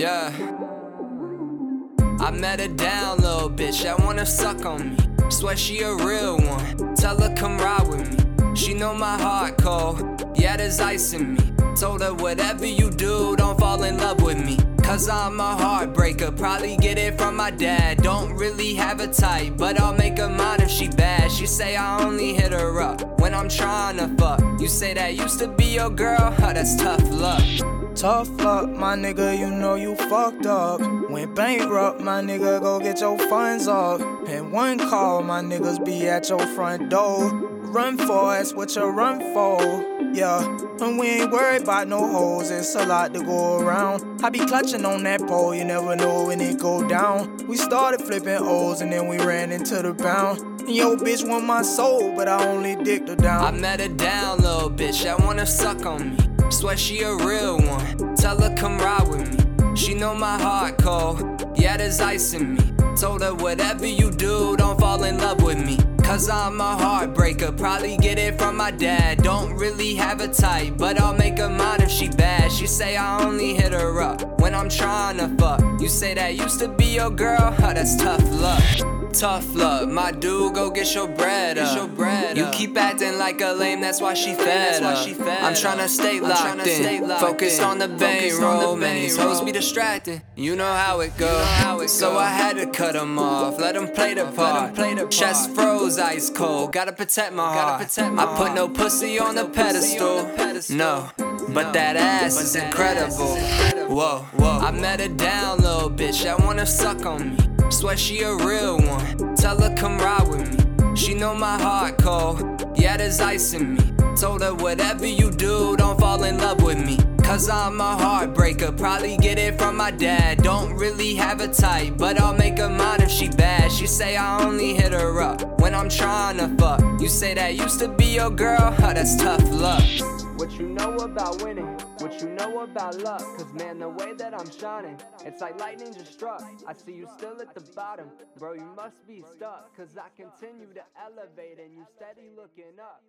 Yeah. I met her down, little bitch. That wanna suck on me. Swear she a real one. Tell her come ride with me. She know my heart cold. Yeah, there's ice in me. Told her whatever you do, don't fall in love with me. Cause I'm a heartbreaker, probably get it from my dad. Don't really have a type, but I'll make her mine if she bad. She say I only hit her up when I'm trying to fuck. You say that used to be your girl, huh, that's tough luck. Tough luck, my nigga, you know you fucked up. Went bankrupt, my nigga, go get your funds up. And one call, my niggas be at your front door. Run for us, what you run for? Yeah, and we ain't worried about no hoes, it's a lot to go around. I be clutching on that pole, you never know when it go down. We started flipping O's and then we ran into the bound. Yo, bitch want my soul, but I only dicked her down. I met her down, little bitch, that wanna suck on me. Swear she a real one. Tell her come ride with me. She know my heart cold. Yeah, there's ice in me. Told her whatever you do, don't fall in love with me. Cause I'm a heartbreaker, probably get it from my dad. Don't really have a type, but I'll make her mine if she bad. She say I only hit her up when I'm trying to fuck. You say that used to be your girl, huh, that's tough luck. Tough luck, my dude, go get your bread up. Your bread you keep acting like a lame, that's why she fed up. She fed I'm tryna stay locked in, stay locked focused in. on the bankroll. Man, these hoes be distracting. You know how it goes. Go. So I had to cut them off, let them play the part. Play the Chest froze ice cold, gotta protect my heart. Protect my I put no pussy on the pedestal. No, but that ass is incredible. Whoa, whoa. I met her down, little bitch. That wanna suck on me. Swear she a real one. Tell her come ride with me. She know my heart cold. Yeah, there's ice in me. Told her whatever you do, don't fall in love with me. Cause I'm a heartbreaker, probably get it from my dad. Don't really have a type, but I'll make her mine if she bad. She say I only hit her up when I'm trying to fuck. You say that used to be your girl, huh, that's tough luck. What you know about winning, what you know about luck. Cause man, the way that I'm shining, it's like lightning just struck. I see you still at the bottom, bro, you must be stuck. Cause I continue to elevate and you steady looking up.